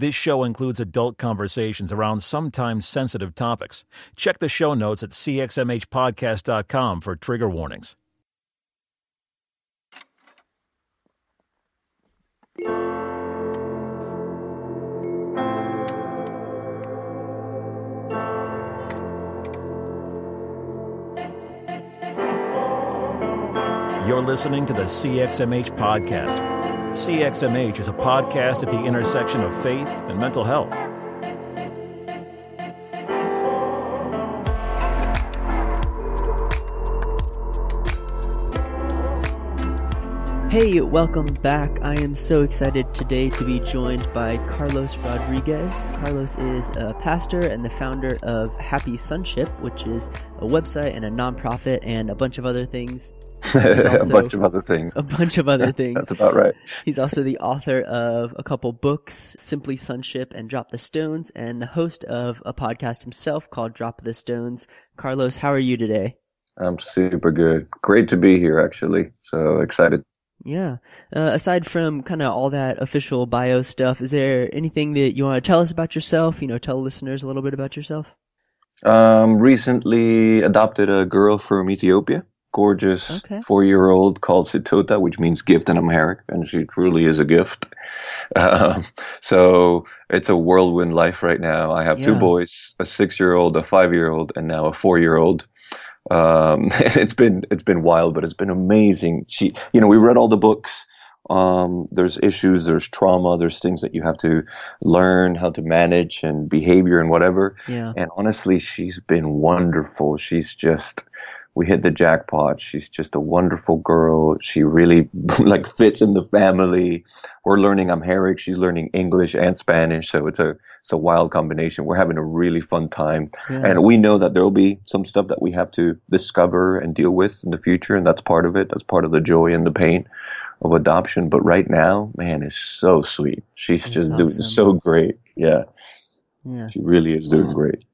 This show includes adult conversations around sometimes sensitive topics. Check the show notes at cxmhpodcast.com for trigger warnings. You're listening to the CXMH Podcast. CXMH is a podcast at the intersection of faith and mental health. Hey, welcome back. I am so excited today to be joined by Carlos Rodriguez. Carlos is a pastor and the founder of Happy Sonship, which is a website and a nonprofit and a bunch of other things. a bunch of other things. A bunch of other things. That's about right. He's also the author of a couple books, Simply Sonship and Drop the Stones, and the host of a podcast himself called Drop the Stones. Carlos, how are you today? I'm super good. Great to be here, actually. So excited yeah. Uh, aside from kind of all that official bio stuff, is there anything that you want to tell us about yourself? You know, tell listeners a little bit about yourself. Um, recently adopted a girl from Ethiopia, gorgeous okay. four-year-old called Sitota, which means gift in Amharic, and she truly is a gift. Um, so it's a whirlwind life right now. I have yeah. two boys, a six-year-old, a five-year-old, and now a four-year-old. Um, it's been it's been wild, but it's been amazing. She, you know, we read all the books. Um, there's issues, there's trauma, there's things that you have to learn how to manage and behavior and whatever. Yeah. And honestly, she's been wonderful. She's just we hit the jackpot. She's just a wonderful girl. She really like fits in the family. We're learning Amharic. She's learning English and Spanish. So it's a it's a wild combination. We're having a really fun time, yeah. and we know that there will be some stuff that we have to discover and deal with in the future, and that's part of it. That's part of the joy and the pain of adoption. But right now, man, it's so sweet. She's that's just awesome. doing so great. Yeah. Yeah. She really is doing great.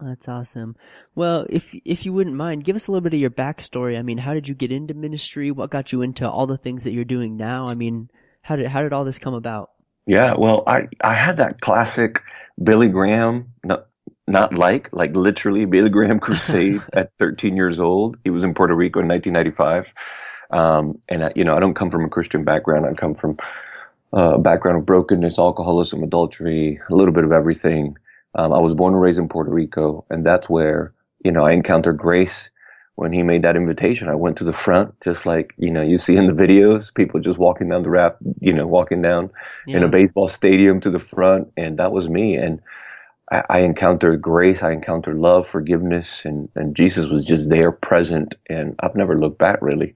That's awesome. Well, if if you wouldn't mind, give us a little bit of your backstory. I mean, how did you get into ministry? What got you into all the things that you're doing now? I mean, how did how did all this come about? Yeah, well, I I had that classic Billy Graham, not not like like literally Billy Graham crusade at 13 years old. He was in Puerto Rico in 1995, um, and I, you know I don't come from a Christian background. I come from a background of brokenness, alcoholism, adultery, a little bit of everything. Um, I was born and raised in Puerto Rico, and that's where you know I encountered grace when he made that invitation. I went to the front, just like you know you see in the videos, people just walking down the ramp, you know, walking down yeah. in a baseball stadium to the front, and that was me. And I, I encountered grace, I encountered love, forgiveness, and and Jesus was just there, present, and I've never looked back really.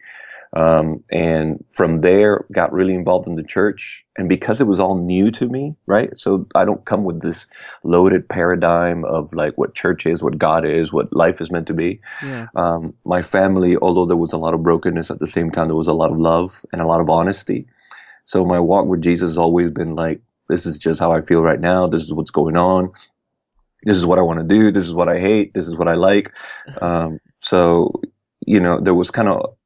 Um, and from there, got really involved in the church. And because it was all new to me, right? So I don't come with this loaded paradigm of like what church is, what God is, what life is meant to be. Yeah. Um, my family, although there was a lot of brokenness at the same time, there was a lot of love and a lot of honesty. So my walk with Jesus has always been like, this is just how I feel right now. This is what's going on. This is what I want to do. This is what I hate. This is what I like. Um, so, you know, there was kind of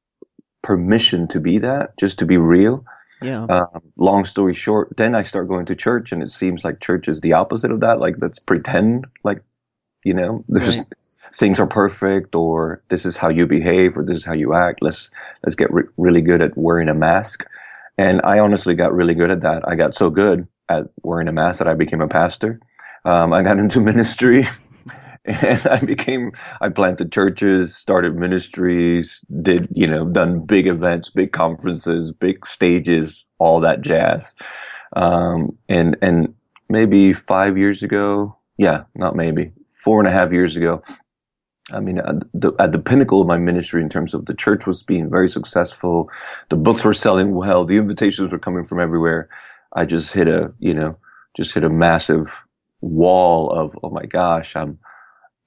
permission to be that, just to be real. Yeah. Um, long story short, then I start going to church, and it seems like church is the opposite of that. Like let's pretend, like you know, there's right. things are perfect, or this is how you behave, or this is how you act. Let's let's get re- really good at wearing a mask. And I honestly got really good at that. I got so good at wearing a mask that I became a pastor. Um, I got into ministry and I became I planted churches, started ministries, did you know done big events, big conferences, big stages, all that jazz. Um, and and maybe five years ago, yeah, not maybe four and a half years ago. I mean, at the, at the pinnacle of my ministry in terms of the church was being very successful, the books were selling well, the invitations were coming from everywhere. I just hit a, you know, just hit a massive wall of, oh my gosh, I'm,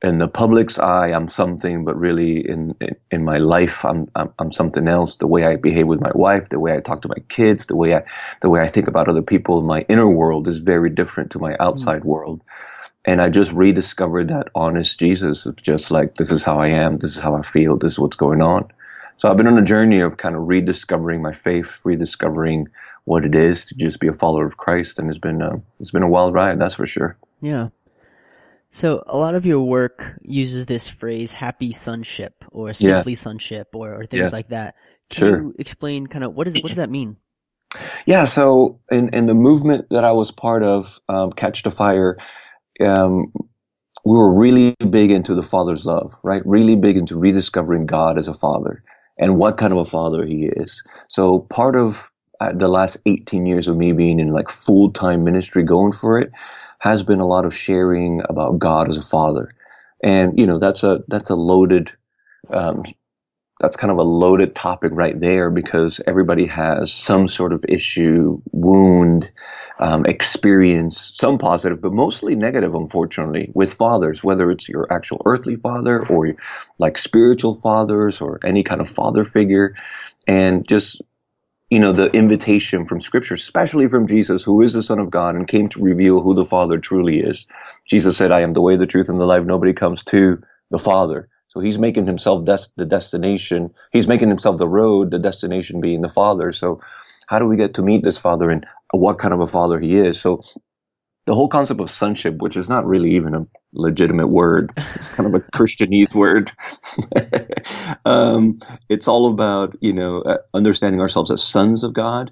in the public's eye, I'm something, but really in, in, in my life, I'm, I'm, I'm something else. The way I behave with my wife, the way I talk to my kids, the way I, the way I think about other people, my inner world is very different to my outside mm. world. And I just rediscovered that honest Jesus of just like, this is how I am. This is how I feel. This is what's going on. So I've been on a journey of kind of rediscovering my faith, rediscovering what it is to just be a follower of Christ. And it's been, uh, it's been a wild ride, that's for sure. Yeah. So a lot of your work uses this phrase "happy sonship" or "simply yeah. sonship" or, or things yeah. like that. Can sure. you explain kind of what is what does that mean? Yeah, so in in the movement that I was part of, um, Catch the Fire, um, we were really big into the Father's love, right? Really big into rediscovering God as a Father and what kind of a Father He is. So part of uh, the last 18 years of me being in like full time ministry, going for it, has been a lot of sharing about God as a father. And, you know, that's a, that's a loaded, um, that's kind of a loaded topic right there because everybody has some sort of issue, wound, um, experience, some positive, but mostly negative, unfortunately, with fathers, whether it's your actual earthly father or like spiritual fathers or any kind of father figure. And just you know, the invitation from scripture, especially from Jesus, who is the son of God and came to reveal who the father truly is. Jesus said, I am the way, the truth, and the life. Nobody comes to the father. So he's making himself des- the destination. He's making himself the road, the destination being the father. So how do we get to meet this father and what kind of a father he is? So the whole concept of sonship, which is not really even a legitimate word, it's kind of a Christianese word. um, it's all about you know uh, understanding ourselves as sons of God,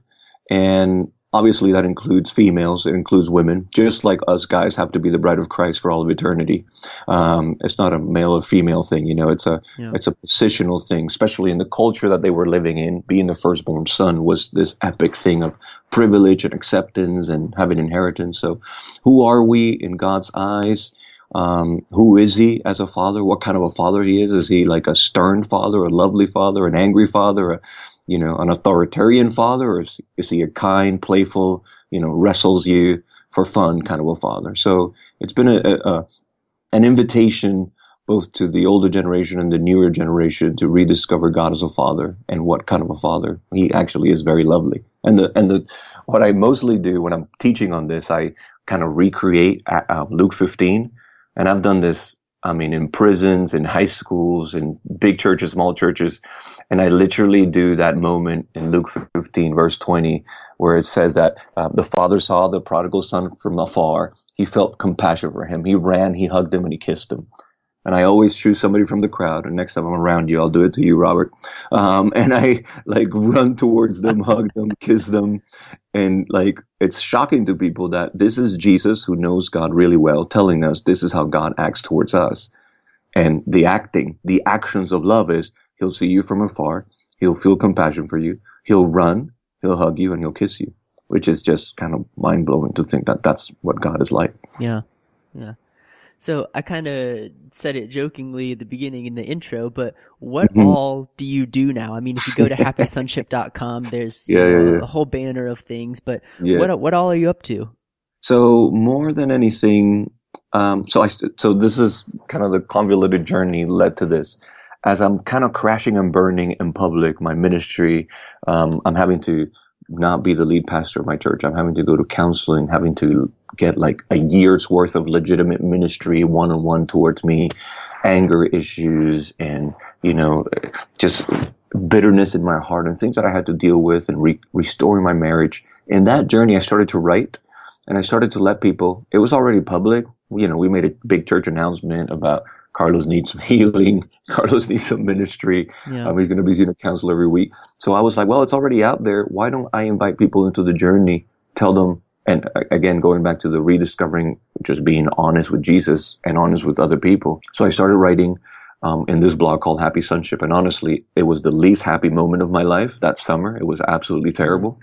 and obviously that includes females it includes women just like us guys have to be the bride of christ for all of eternity um, it's not a male or female thing you know it's a yeah. it's a positional thing especially in the culture that they were living in being the firstborn son was this epic thing of privilege and acceptance and having inheritance so who are we in god's eyes um, who is he as a father? What kind of a father he is? Is he like a stern father, a lovely father, an angry father, a, you know, an authoritarian father, or is, he a kind, playful, you know, wrestles you for fun kind of a father? So it's been a, a an invitation both to the older generation and the newer generation to rediscover God as a father and what kind of a father he actually is very lovely. And the and the what I mostly do when I'm teaching on this, I kind of recreate uh, Luke 15, and I've done this. I mean, in prisons, in high schools, in big churches, small churches. And I literally do that moment in Luke 15, verse 20, where it says that uh, the father saw the prodigal son from afar. He felt compassion for him. He ran, he hugged him, and he kissed him. And I always choose somebody from the crowd. And next time I'm around you, I'll do it to you, Robert. Um, and I like run towards them, hug them, kiss them. And like, it's shocking to people that this is Jesus who knows God really well telling us this is how God acts towards us. And the acting, the actions of love is He'll see you from afar. He'll feel compassion for you. He'll run. He'll hug you and he'll kiss you, which is just kind of mind blowing to think that that's what God is like. Yeah. Yeah. So I kind of said it jokingly at the beginning in the intro, but what mm-hmm. all do you do now? I mean, if you go to happysonship.com, there's yeah, yeah, yeah. a whole banner of things, but what, what all are you up to? So more than anything, um, so I, so this is kind of the convoluted journey led to this as I'm kind of crashing and burning in public, my ministry, um, I'm having to not be the lead pastor of my church. I'm having to go to counseling, having to get like a year's worth of legitimate ministry one on one towards me, anger issues, and, you know, just bitterness in my heart and things that I had to deal with and re- restoring my marriage. In that journey, I started to write and I started to let people, it was already public. You know, we made a big church announcement about Carlos needs some healing. Carlos needs some ministry. Yeah. Um, he's going to be seeing a counselor every week. So I was like, well, it's already out there. Why don't I invite people into the journey? Tell them, and again, going back to the rediscovering, just being honest with Jesus and honest with other people. So I started writing um, in this blog called Happy Sonship. And honestly, it was the least happy moment of my life that summer. It was absolutely terrible.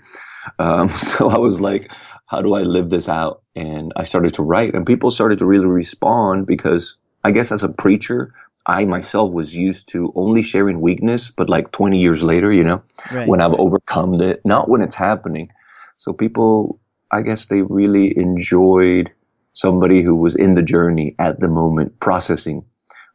Um, so I was like, how do I live this out? And I started to write, and people started to really respond because I guess as a preacher, I myself was used to only sharing weakness, but like 20 years later, you know, right. when I've overcome it, not when it's happening. So people, I guess they really enjoyed somebody who was in the journey at the moment, processing,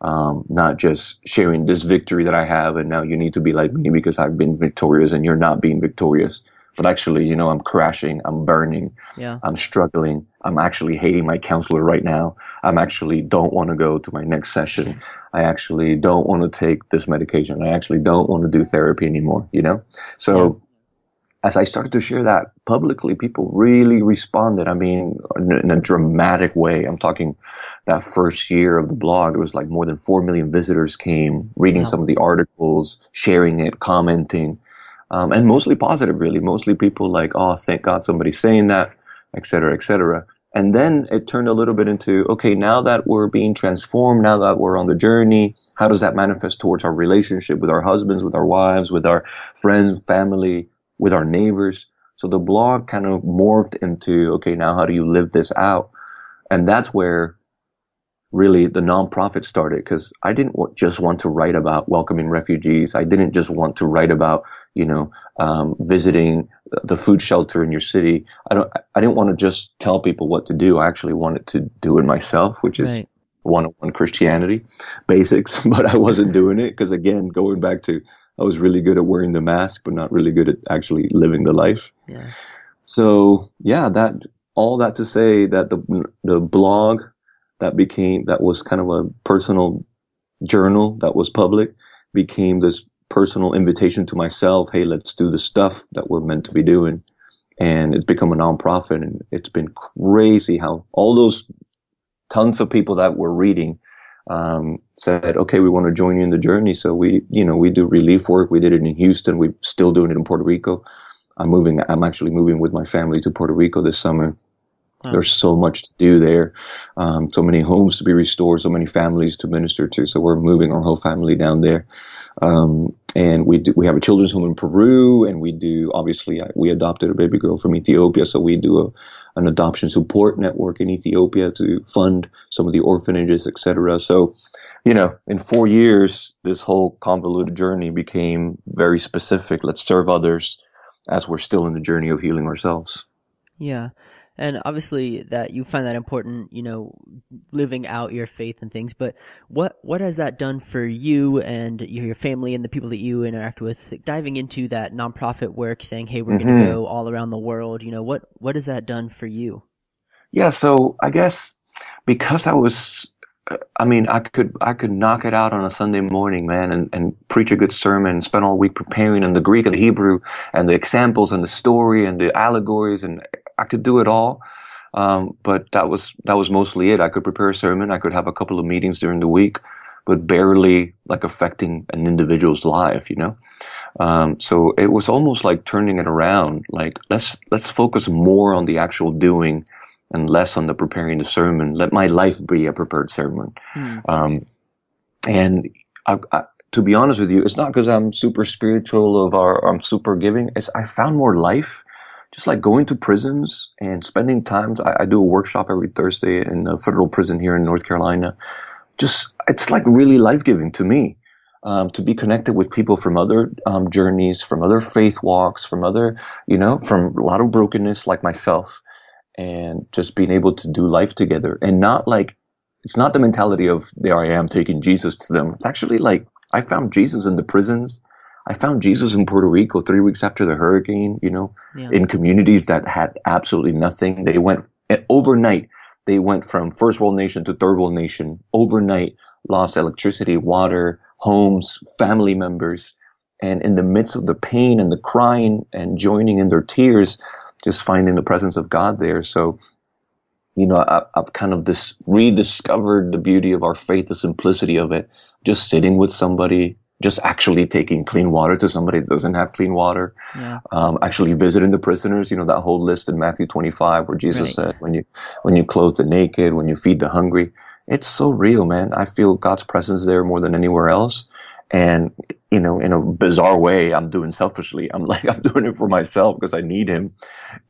um, not just sharing this victory that I have and now you need to be like me because I've been victorious and you're not being victorious but actually, you know, I'm crashing, I'm burning, yeah. I'm struggling, I'm actually hating my counselor right now. I'm actually don't want to go to my next session. I actually don't want to take this medication. I actually don't want to do therapy anymore, you know? So as I started to share that publicly, people really responded. I mean, in, in, a dramatic way. I'm talking that first year of the blog, it was like more than 4 million visitors came, reading wow. some of the articles, sharing it, commenting, um, and mostly positive, really. Mostly people like, oh, thank God somebody's saying that, et cetera, et cetera. And then it turned a little bit into, okay, now that we're being transformed, now that we're on the journey, how does that manifest towards our relationship with our husbands, with our wives, with our friends, family, with our neighbors. So the blog kind of morphed into, okay, now how do you live this out? And that's where really the nonprofit started because I didn't just want to write about welcoming refugees. I didn't just want to write about, you know, um, visiting the food shelter in your city. I don't, I didn't want to just tell people what to do. I actually wanted to do it myself, which is right. one-on-one Christianity basics, but I wasn't doing it because again, going back to I was really good at wearing the mask, but not really good at actually living the life. Yeah. So yeah, that all that to say that the the blog that became that was kind of a personal journal that was public became this personal invitation to myself. Hey, let's do the stuff that we're meant to be doing. And it's become a nonprofit and it's been crazy how all those tons of people that were reading um, said, okay, we want to join you in the journey. So we, you know, we do relief work. We did it in Houston. We're still doing it in Puerto Rico. I'm moving, I'm actually moving with my family to Puerto Rico this summer. Wow. There's so much to do there. Um, so many homes to be restored, so many families to minister to. So we're moving our whole family down there. Um, and we do, we have a children's home in Peru, and we do obviously we adopted a baby girl from Ethiopia, so we do a an adoption support network in Ethiopia to fund some of the orphanages, etc. So, you know, in four years, this whole convoluted journey became very specific. Let's serve others as we're still in the journey of healing ourselves. Yeah and obviously that you find that important, you know, living out your faith and things. But what what has that done for you and your family and the people that you interact with? Diving into that nonprofit work, saying, "Hey, we're mm-hmm. going to go all around the world." You know, what what has that done for you? Yeah, so I guess because I was I mean, I could I could knock it out on a Sunday morning, man, and, and preach a good sermon, and spend all week preparing in the Greek and the Hebrew, and the examples and the story and the allegories, and I could do it all. Um, but that was that was mostly it. I could prepare a sermon, I could have a couple of meetings during the week, but barely like affecting an individual's life, you know. Um, so it was almost like turning it around. Like let's let's focus more on the actual doing and less on the preparing the sermon. Let my life be a prepared sermon. Mm. Um, and I, I, to be honest with you, it's not because I'm super spiritual of our I'm super giving. It's I found more life just like going to prisons and spending time. I, I, do a workshop every Thursday in a federal prison here in North Carolina. Just it's like really life giving to me. Um, to be connected with people from other um, journeys, from other faith walks, from other, you know, from a lot of brokenness like myself, and just being able to do life together and not like, it's not the mentality of there I am taking Jesus to them. It's actually like I found Jesus in the prisons. I found Jesus in Puerto Rico three weeks after the hurricane, you know, yeah. in communities that had absolutely nothing. They went eh, overnight. They went from first world nation to third world nation overnight, lost electricity, water, homes, family members. And in the midst of the pain and the crying and joining in their tears, just finding the presence of God there. So, you know, I, have kind of this rediscovered the beauty of our faith, the simplicity of it, just sitting with somebody, just actually taking clean water to somebody that doesn't have clean water. Yeah. Um, actually visiting the prisoners, you know, that whole list in Matthew 25 where Jesus right. said, when you, when you clothe the naked, when you feed the hungry, it's so real, man. I feel God's presence there more than anywhere else. And, you know, in a bizarre way, I'm doing selfishly. I'm like, I'm doing it for myself because I need him.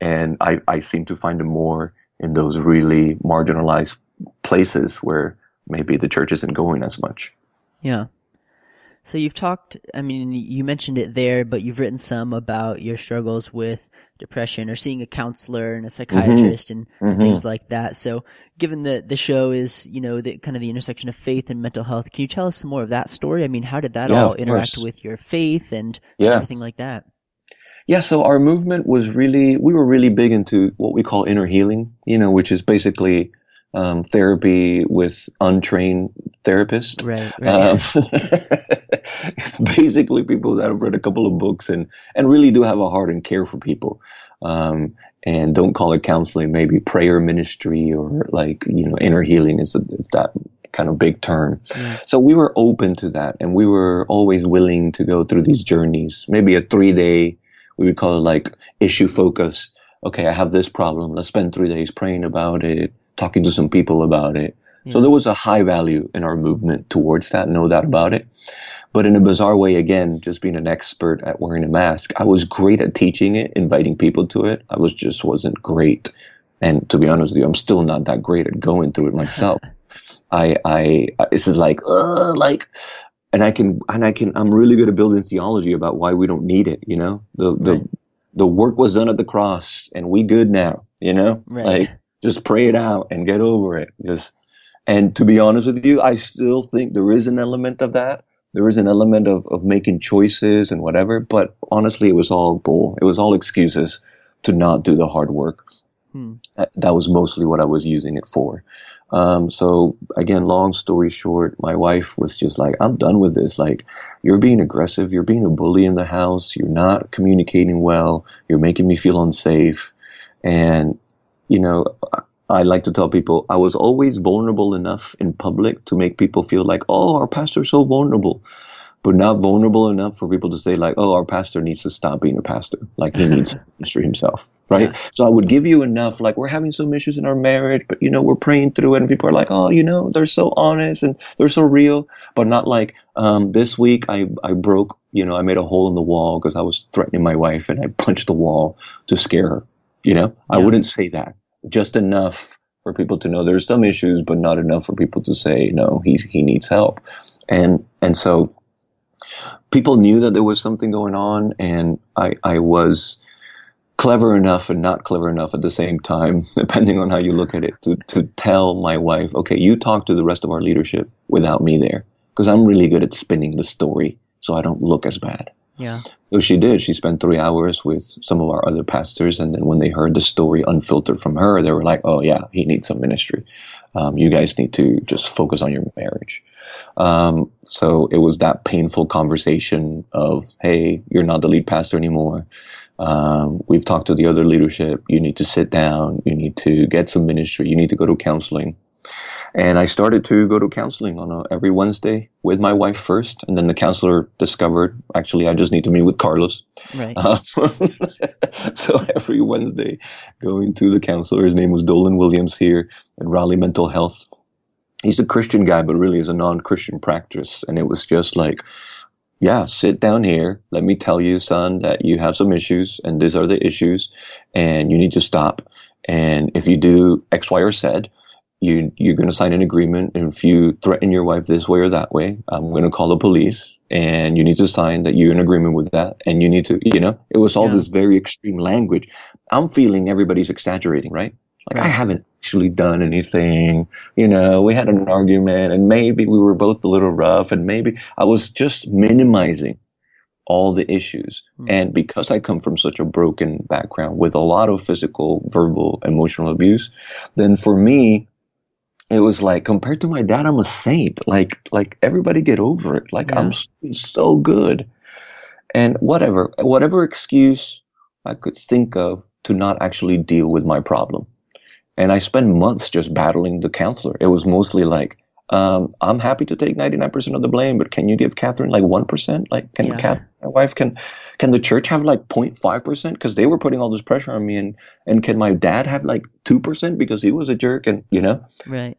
And I, I seem to find him more in those really marginalized places where maybe the church isn't going as much. Yeah. So you've talked, I mean, you mentioned it there, but you've written some about your struggles with depression or seeing a counselor and a psychiatrist mm-hmm. And, and mm-hmm. things like that. So given that the show is, you know, the kind of the intersection of faith and mental health, can you tell us some more of that story? I mean, how did that yeah, all interact course. with your faith and yeah. everything like that? Yeah, so our movement was really, we were really big into what we call inner healing, you know, which is basically um, therapy with untrained therapists. Right. right. Um, it's basically people that have read a couple of books and, and really do have a heart and care for people. Um, and don't call it counseling, maybe prayer ministry or like, you know, inner healing is, is that kind of big term. Yeah. So we were open to that and we were always willing to go through these journeys, maybe a three day, we would call it like issue focus. Okay, I have this problem. Let's spend three days praying about it, talking to some people about it. Yeah. So there was a high value in our movement towards that, no doubt about it. But in a bizarre way, again, just being an expert at wearing a mask, I was great at teaching it, inviting people to it. I was just wasn't great. And to be honest with you, I'm still not that great at going through it myself. I, I, this is like, uh, like, and I can, and I can, I'm really good at building theology about why we don't need it. You know, the, the, right. the work was done at the cross and we good now, you know, right. like just pray it out and get over it. Just, and to be honest with you, I still think there is an element of that. There is an element of, of making choices and whatever, but honestly, it was all bull. It was all excuses to not do the hard work. Hmm. That, that was mostly what I was using it for. Um, so again, long story short, my wife was just like, I'm done with this. Like, you're being aggressive. You're being a bully in the house. You're not communicating well. You're making me feel unsafe. And, you know, I like to tell people I was always vulnerable enough in public to make people feel like, oh, our pastor's so vulnerable but not vulnerable enough for people to say like, oh, our pastor needs to stop being a pastor. Like he needs to ministry himself. Right. Yeah. So I would give you enough, like we're having some issues in our marriage, but you know, we're praying through it and people are like, oh, you know, they're so honest and they're so real, but not like, um, this week I, I broke, you know, I made a hole in the wall because I was threatening my wife and I punched the wall to scare her. You know, yeah. I wouldn't say that just enough for people to know there's some issues, but not enough for people to say, no, he's, he needs help. And, and so, people knew that there was something going on, and I, I was clever enough and not clever enough at the same time, depending on how you look at it, to, to tell my wife, okay, you talk to the rest of our leadership without me there. Because I'm really good at spinning the story so I don't look as bad. Yeah. So she did. She spent three hours with some of our other pastors, and then when they heard the story unfiltered from her, they were like, "Oh yeah, he needs some ministry. Um, you guys need to just focus on your marriage." Um, so it was that painful conversation of, "Hey, you're not the lead pastor anymore. Um, we've talked to the other leadership. You need to sit down. You need to get some ministry. You need to go to counseling." And I started to go to counseling on a, every Wednesday with my wife first, and then the counselor discovered actually I just need to meet with Carlos. Right. Uh, so every Wednesday, going to the counselor. His name was Dolan Williams here at Raleigh Mental Health. He's a Christian guy, but really is a non-Christian practice, and it was just like. Yeah, sit down here. Let me tell you, son, that you have some issues, and these are the issues, and you need to stop. And if you do X, Y, or Z, you you're going to sign an agreement and if you threaten your wife this way or that way i'm going to call the police and you need to sign that you're in agreement with that and you need to you know it was all yeah. this very extreme language i'm feeling everybody's exaggerating right like right. i haven't actually done anything you know we had an argument and maybe we were both a little rough and maybe i was just minimizing all the issues. Mm. And because I come from such a broken background with a lot of physical, verbal, emotional abuse, then for me, it was like compared to my dad, I'm a saint. Like like everybody get over it. Like yeah. I'm so good. And whatever whatever excuse I could think of to not actually deal with my problem. And I spent months just battling the counselor. It was mostly like, um, I'm happy to take 99% of the blame, but can you give Catherine like 1%? Like, can yeah. Catherine, my wife, can, can the church have like 0.5%? Cause they were putting all this pressure on me. And, and can my dad have like 2% because he was a jerk and, you know? Right.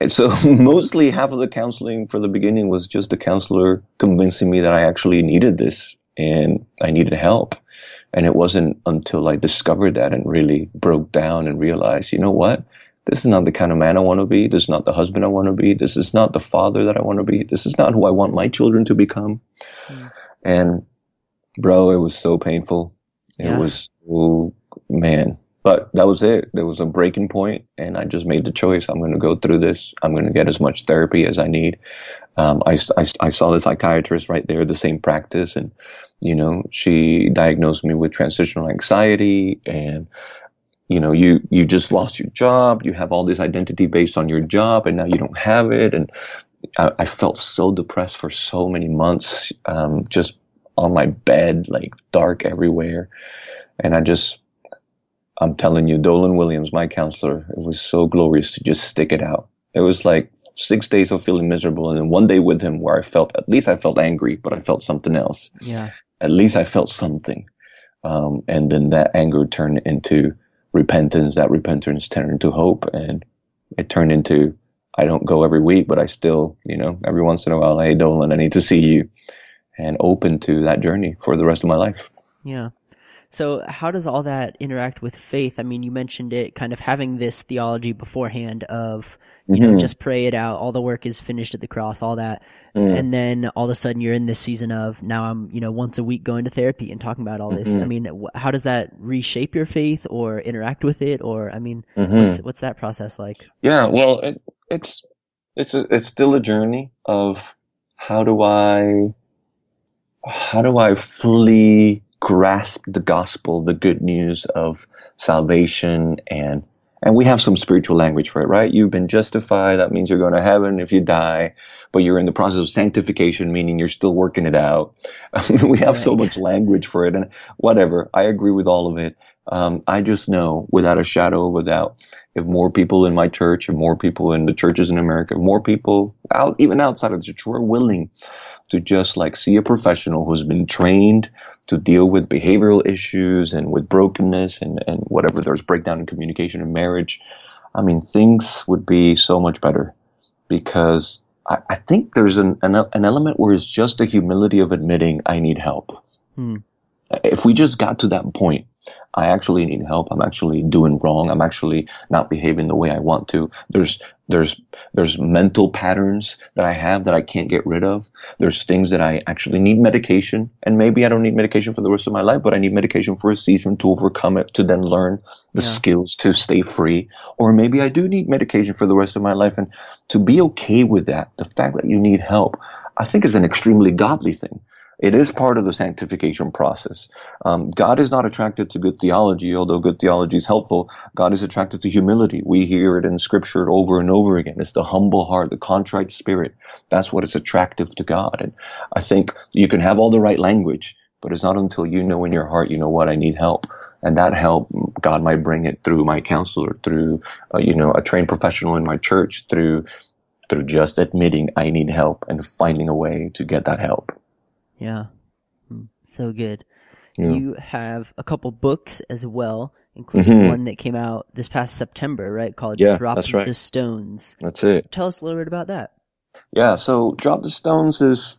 And so mostly half of the counseling for the beginning was just the counselor convincing me that I actually needed this and I needed help. And it wasn't until I discovered that and really broke down and realized, you know what? This is not the kind of man I want to be. This is not the husband I want to be. This is not the father that I want to be. This is not who I want my children to become. Mm. And bro, it was so painful. It yeah. was, oh, man. But that was it. There was a breaking point, and I just made the choice. I'm going to go through this. I'm going to get as much therapy as I need. Um, I, I, I saw the psychiatrist right there, the same practice, and you know, she diagnosed me with transitional anxiety and you know, you, you just lost your job. You have all this identity based on your job and now you don't have it. And I, I felt so depressed for so many months, um, just on my bed, like dark everywhere. And I just, I'm telling you, Dolan Williams, my counselor, it was so glorious to just stick it out. It was like six days of feeling miserable and then one day with him where I felt, at least I felt angry, but I felt something else. Yeah. At least I felt something. Um, and then that anger turned into repentance. That repentance turned into hope and it turned into, I don't go every week, but I still, you know, every once in a while, hey, Dolan, I need to see you and open to that journey for the rest of my life. Yeah. So, how does all that interact with faith? I mean, you mentioned it kind of having this theology beforehand of, you know, Mhm. just pray it out. All the work is finished at the cross, all that. Mm. And then all of a sudden you're in this season of now I'm, you know, once a week going to therapy and talking about all this. Mhm. I mean, how does that reshape your faith or interact with it? Or, I mean, Mhm. what's, what's that process like? Yeah, well, it, it's it's a, it's still a journey of how do I how do I fully grasp the gospel, the good news of salvation and and we have some spiritual language for it, right? You've been justified. That means you're going to heaven if you die, but you're in the process of sanctification, meaning you're still working it out. we have so much language for it and whatever. I agree with all of it. Um, I just know without a shadow of a doubt, if more people in my church, if more people in the churches in America, if more people out, even outside of the church, were willing to just like see a professional who's been trained to deal with behavioral issues and with brokenness and, and whatever there's breakdown in communication and marriage. I mean, things would be so much better because I, I think there's an, an, an element where it's just the humility of admitting I need help. Hmm. If we just got to that point, I actually need help. I'm actually doing wrong. I'm actually not behaving the way I want to. There's, there's, there's mental patterns that I have that I can't get rid of. There's things that I actually need medication and maybe I don't need medication for the rest of my life, but I need medication for a season to overcome it, to then learn the Yeah. skills to stay free. Or maybe I do need medication for the rest of my life and to be okay with that. The fact that you need help, I think is an extremely godly thing. It is part of the sanctification process. Um, God is not attracted to good theology, although good theology is helpful. God is attracted to humility. We hear it in scripture over and over again. It's the humble heart, the contrite spirit. That's what is attractive to God. And I think you can have all the right language, but it's not until you know in your heart, you know what, I need help. And that help, God might bring it through my counselor, through, uh, you know, a trained professional in my church, through, through just admitting I need help and finding a way to get that help. Yeah. Hmm. So good. Yeah. You have a couple books as well, including Mhm. one that came out this past September, right? Called Yeah, Drop that's right. the Stones. That's it. Tell us a little bit about that. Yeah, so Drop the Stones is,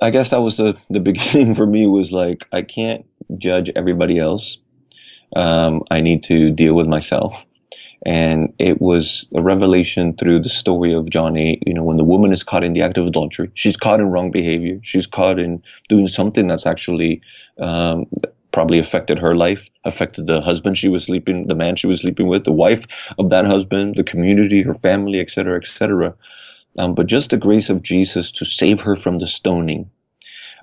I guess that was the, the beginning for me was like, I can't judge everybody else. Um, I need to deal with myself. And it was a revelation through the story of John 8, you know, when the woman is caught in the act of adultery, she's caught in wrong behavior. She's caught in doing something that's actually, um, probably affected her life, affected the husband she was sleeping, the man she was sleeping with, the wife of that husband, the community, her family, etc., cetera, et cetera um, but just the grace of Jesus to save her from the stoning,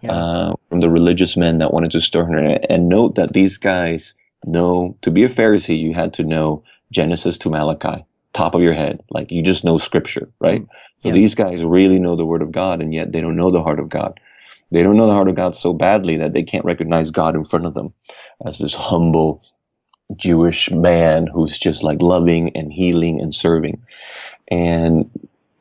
Yeah. uh, from the religious men that wanted to stone her. And note that these guys know to be a Pharisee, you had to know Genesis to Malachi, top of your head, like you just know Scripture, right? Mm. So Yeah. these guys really know the Word of God, and yet they don't know the heart of God. They don't know the heart of God so badly that they can't recognize God in front of them as this humble Jewish man who's just like loving and healing and serving. And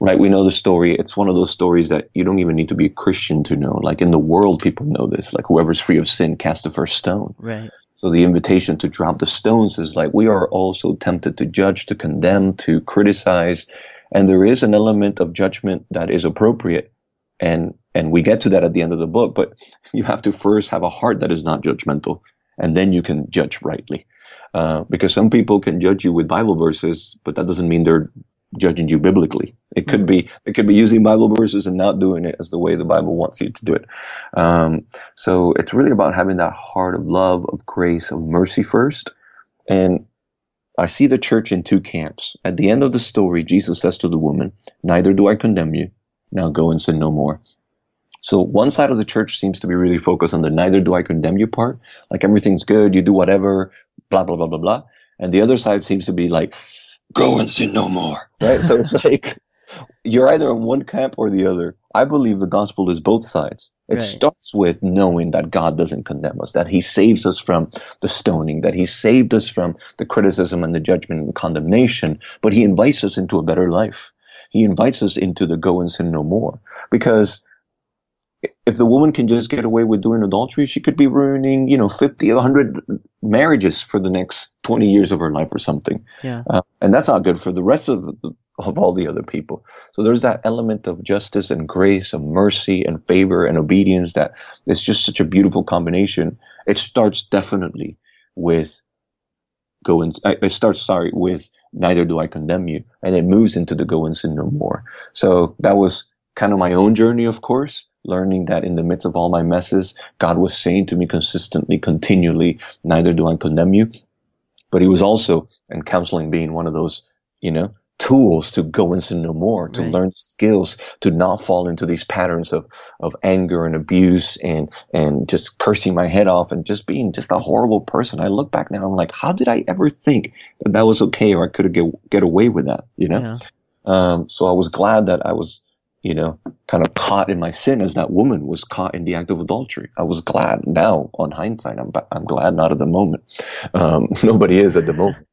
right, we know the story. It's one of those stories that you don't even need to be a Christian to know. Like in the world, people know this. Like whoever's free of sin, cast the first stone. Right. So the invitation to drop the stones is like we are also tempted to judge, to condemn, to criticize, and there is an element of judgment that is appropriate. And and we get to that at the end of the book, but you have to first have a heart that is not judgmental, and then you can judge rightly. Uh, because some people can judge you with Bible verses, but that doesn't mean they're judging you biblically. It could be it could be using Bible verses and not doing it as the way the Bible wants you to do it. Um, so it's really about having that heart of love, of grace, of mercy first. And I see the church in two camps. At the end of the story, Jesus says to the woman, "Neither do I condemn you. Now go and sin no more." So one side of the church seems to be really focused on the neither do I condemn you part, like everything's good, you do whatever, blah blah blah blah blah. and the other side seems to be like, go and sin no more, right? so it's like you're either in one camp or the other. I believe the gospel is both sides. It right. starts with knowing that God doesn't condemn us, that He saves us from the stoning, that He saved us from the criticism and the judgment and the condemnation, but He invites us into a better life. He invites us into the go and sin no more. Because if the woman can just get away with doing adultery, she could be ruining, you know, 50, 100 marriages for the next 20 years of her life or something. Yeah. Uh, and that's not good for the rest of the, of all the other people. So there's that element of justice and grace and mercy and favor and obedience that is just such a beautiful combination. It starts definitely with go and uh, it starts sorry with neither do I condemn you and it moves into the go and sin no more. So that was kind of my own journey, of course, learning that in the midst of all my messes, God was saying to me consistently, continually, neither do I condemn you. But he was also, and counseling being one of those, you know, tools to go and sin no more, to right. learn skills, to not fall into these patterns of, of anger and abuse and, and just cursing my head off and just being just a horrible person. I look back now, I'm like, how did I ever think that that was okay or I could get, get away with that, you know? Yeah. Um, so I was glad that I was, you know, kind of caught in my sin as that woman was caught in the act of adultery. I was glad now on hindsight. I'm, I'm glad not at the moment. Um, nobody is at the moment.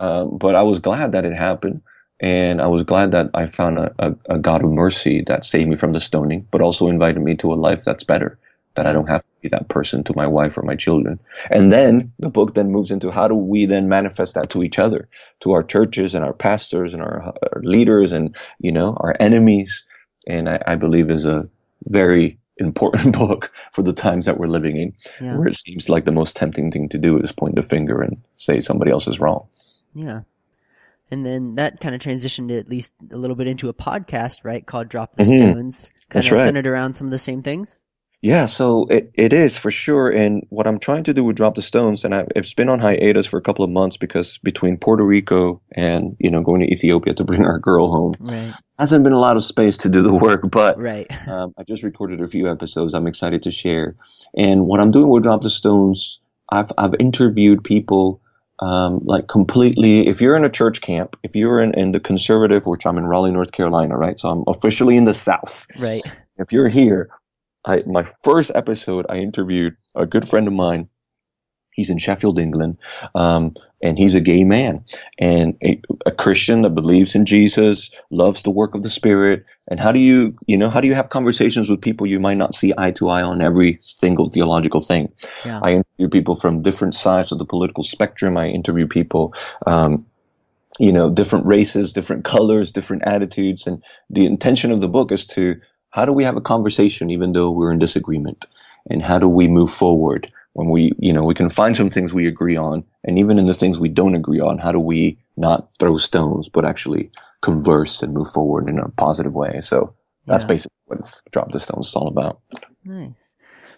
Um, but I was glad that it happened. And I was glad that I found a, a, a, God of mercy that saved me from the stoning, but also invited me to a life that's better, that I don't have to be that person to my wife or my children. And then the book then moves into how do we then manifest that to each other, to our churches and our pastors and our, our leaders and, you know, our enemies. And I, I, believe is a very important book for the times that we're living in, yeah. where it seems like the most tempting thing to do is point the finger and say somebody else is wrong. Yeah and then that kind of transitioned at least a little bit into a podcast, right? Called Drop the mm-hmm. Stones, kind That's of right. centered around some of the same things. Yeah, so it, it is for sure. And what I'm trying to do with Drop the Stones, and I, it's been on hiatus for a couple of months because between Puerto Rico and, you know, going to Ethiopia to bring our girl home, right. Hasn't been a lot of space to do the work. But right. um, I just recorded a few episodes I'm excited to share. And what I'm doing with Drop the Stones, I've, I've interviewed people um, like completely, if you're in a church camp, if you're in, in the conservative, which I'm in Raleigh, North Carolina, right? So I'm officially in the South. Right. If you're here, I, my first episode, I interviewed a good friend of mine He's in Sheffield, England, um, and he's a gay man and a, a, Christian that believes in Jesus, loves the work of the Spirit. And how do you, you know, how do you have conversations with people you might not see eye to eye on every single theological thing? Yeah. I interview people from different sides of the political spectrum. I interview people, um, you know, different races, different colors, different attitudes. And the intention of the book is to how do we have a conversation even though we're in disagreement? And how do we move forward? When we, you know, we can find some things we agree on, and even in the things we don't agree on, how do we not throw stones, but actually converse and move forward in a positive way? So that's yeah. basically what it's Drop the Stones is all about. Nice.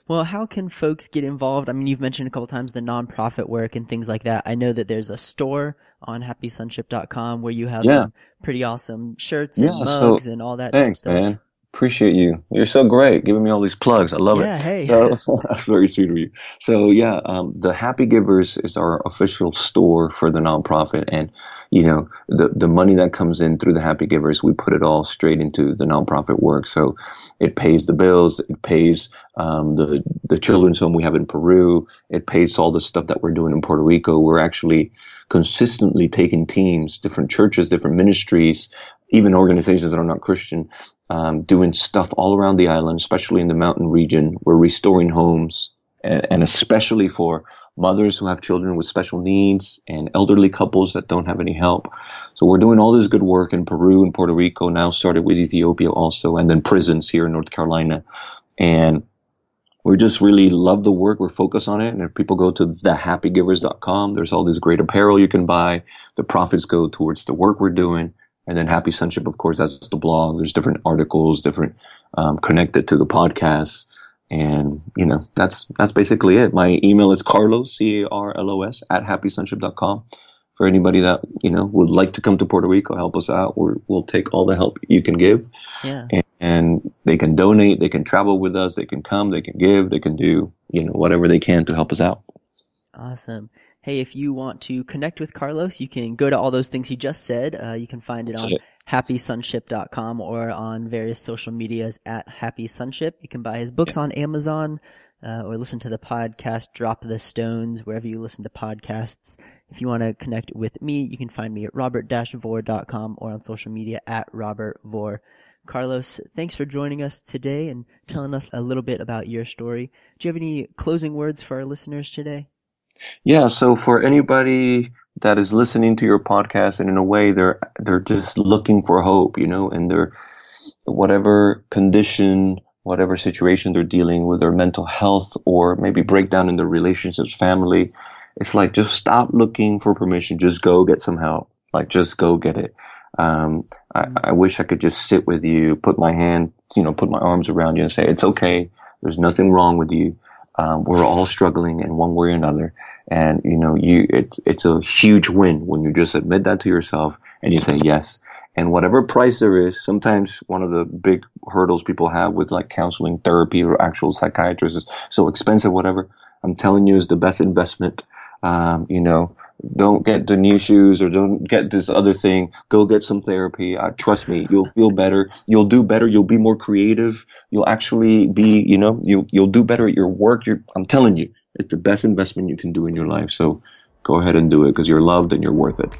Well, how can folks get involved? I mean, you've mentioned a couple times the nonprofit work and things like that. I know that there's a store on happysonship.com where you have yeah. some pretty awesome shirts and yeah, mugs so, and all that thanks, stuff. Man. Appreciate you. You're so great giving me all these plugs. I love yeah, it. Hey. So, that's very sweet of you. So yeah, um, the Happy Givers is our official store for the nonprofit, and you know the the money that comes in through the Happy Givers, we put it all straight into the nonprofit work. So it pays the bills, it pays um, the the children's home we have in Peru, it pays all the stuff that we're doing in Puerto Rico. We're actually consistently taking teams, different churches, different ministries, even organizations that are not Christian, um, doing stuff all around the island, especially in the mountain region. We're restoring homes, and, and, especially for mothers who have children with special needs and elderly couples that don't have any help. So we're doing all this good work in Peru and Puerto Rico. Now started with Ethiopia also, and then prisons here in North Carolina, and we just really love the work. We're focused on it. And if people go to thehappygivers.com, there's all this great apparel you can buy. The profits go towards the work we're doing. And then Happy Sonship, of course, that's the blog. There's different articles, different um, connected to the podcast. And, you know, that's that's basically it. My email is Carlos, C A R L O S, at happysonship.com. For anybody that, you know, would like to come to Puerto Rico, help us out, we will take all the help you can give. Yeah. And, and they can donate, they can travel with us, they can come, they can give, they can do, you know, whatever they can to help us out. Awesome. Hey, if you want to connect with Carlos, you can go to all those things he just said. Uh, you can find it on happysonship.com or on various social medias at Happy Sonship. You can buy his books yeah. on Amazon uh, or listen to the podcast Drop the Stones wherever you listen to podcasts. If you want to connect with me, you can find me at robert-vore.com or on social media at robertvore. Carlos, thanks for joining us today and telling us a little bit about your story. Do you have any closing words for our listeners today? Yeah, so for anybody that is listening to your podcast and in a way they're they're just looking for hope, you know, and they're whatever condition, whatever situation they're dealing with, their mental health or maybe breakdown in their relationships, family, it's like just stop looking for permission, just go get some help. Like just go get it. Um, I, mm-hmm. I wish I could just sit with you, put my hand, you know, put my arms around you and say, it's okay. There's nothing wrong with you. Um, we're all struggling in one way or another. And, you know, you, it's, it's a huge win when you just admit that to yourself and you say yes. And whatever price there is, sometimes one of the big hurdles people have with like counseling therapy or actual psychiatrists is so expensive, whatever. I'm telling you is the best investment. Um, you know, don't get the new shoes or don't get this other thing. Go get some therapy. Uh, trust me, you'll feel better. You'll do better. You'll be more creative. You'll actually be, you know, you you'll do better at your work. You're, I'm telling you, it's the best investment you can do in your life. So go ahead and do it because you're loved and you're worth it.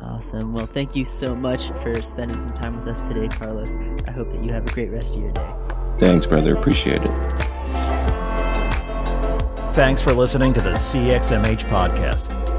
Awesome. Well, thank you so much for spending some time with us today, Carlos. I hope that you have a great rest of your day. Thanks, brother. Appreciate it. Thanks for listening to the CXMH podcast.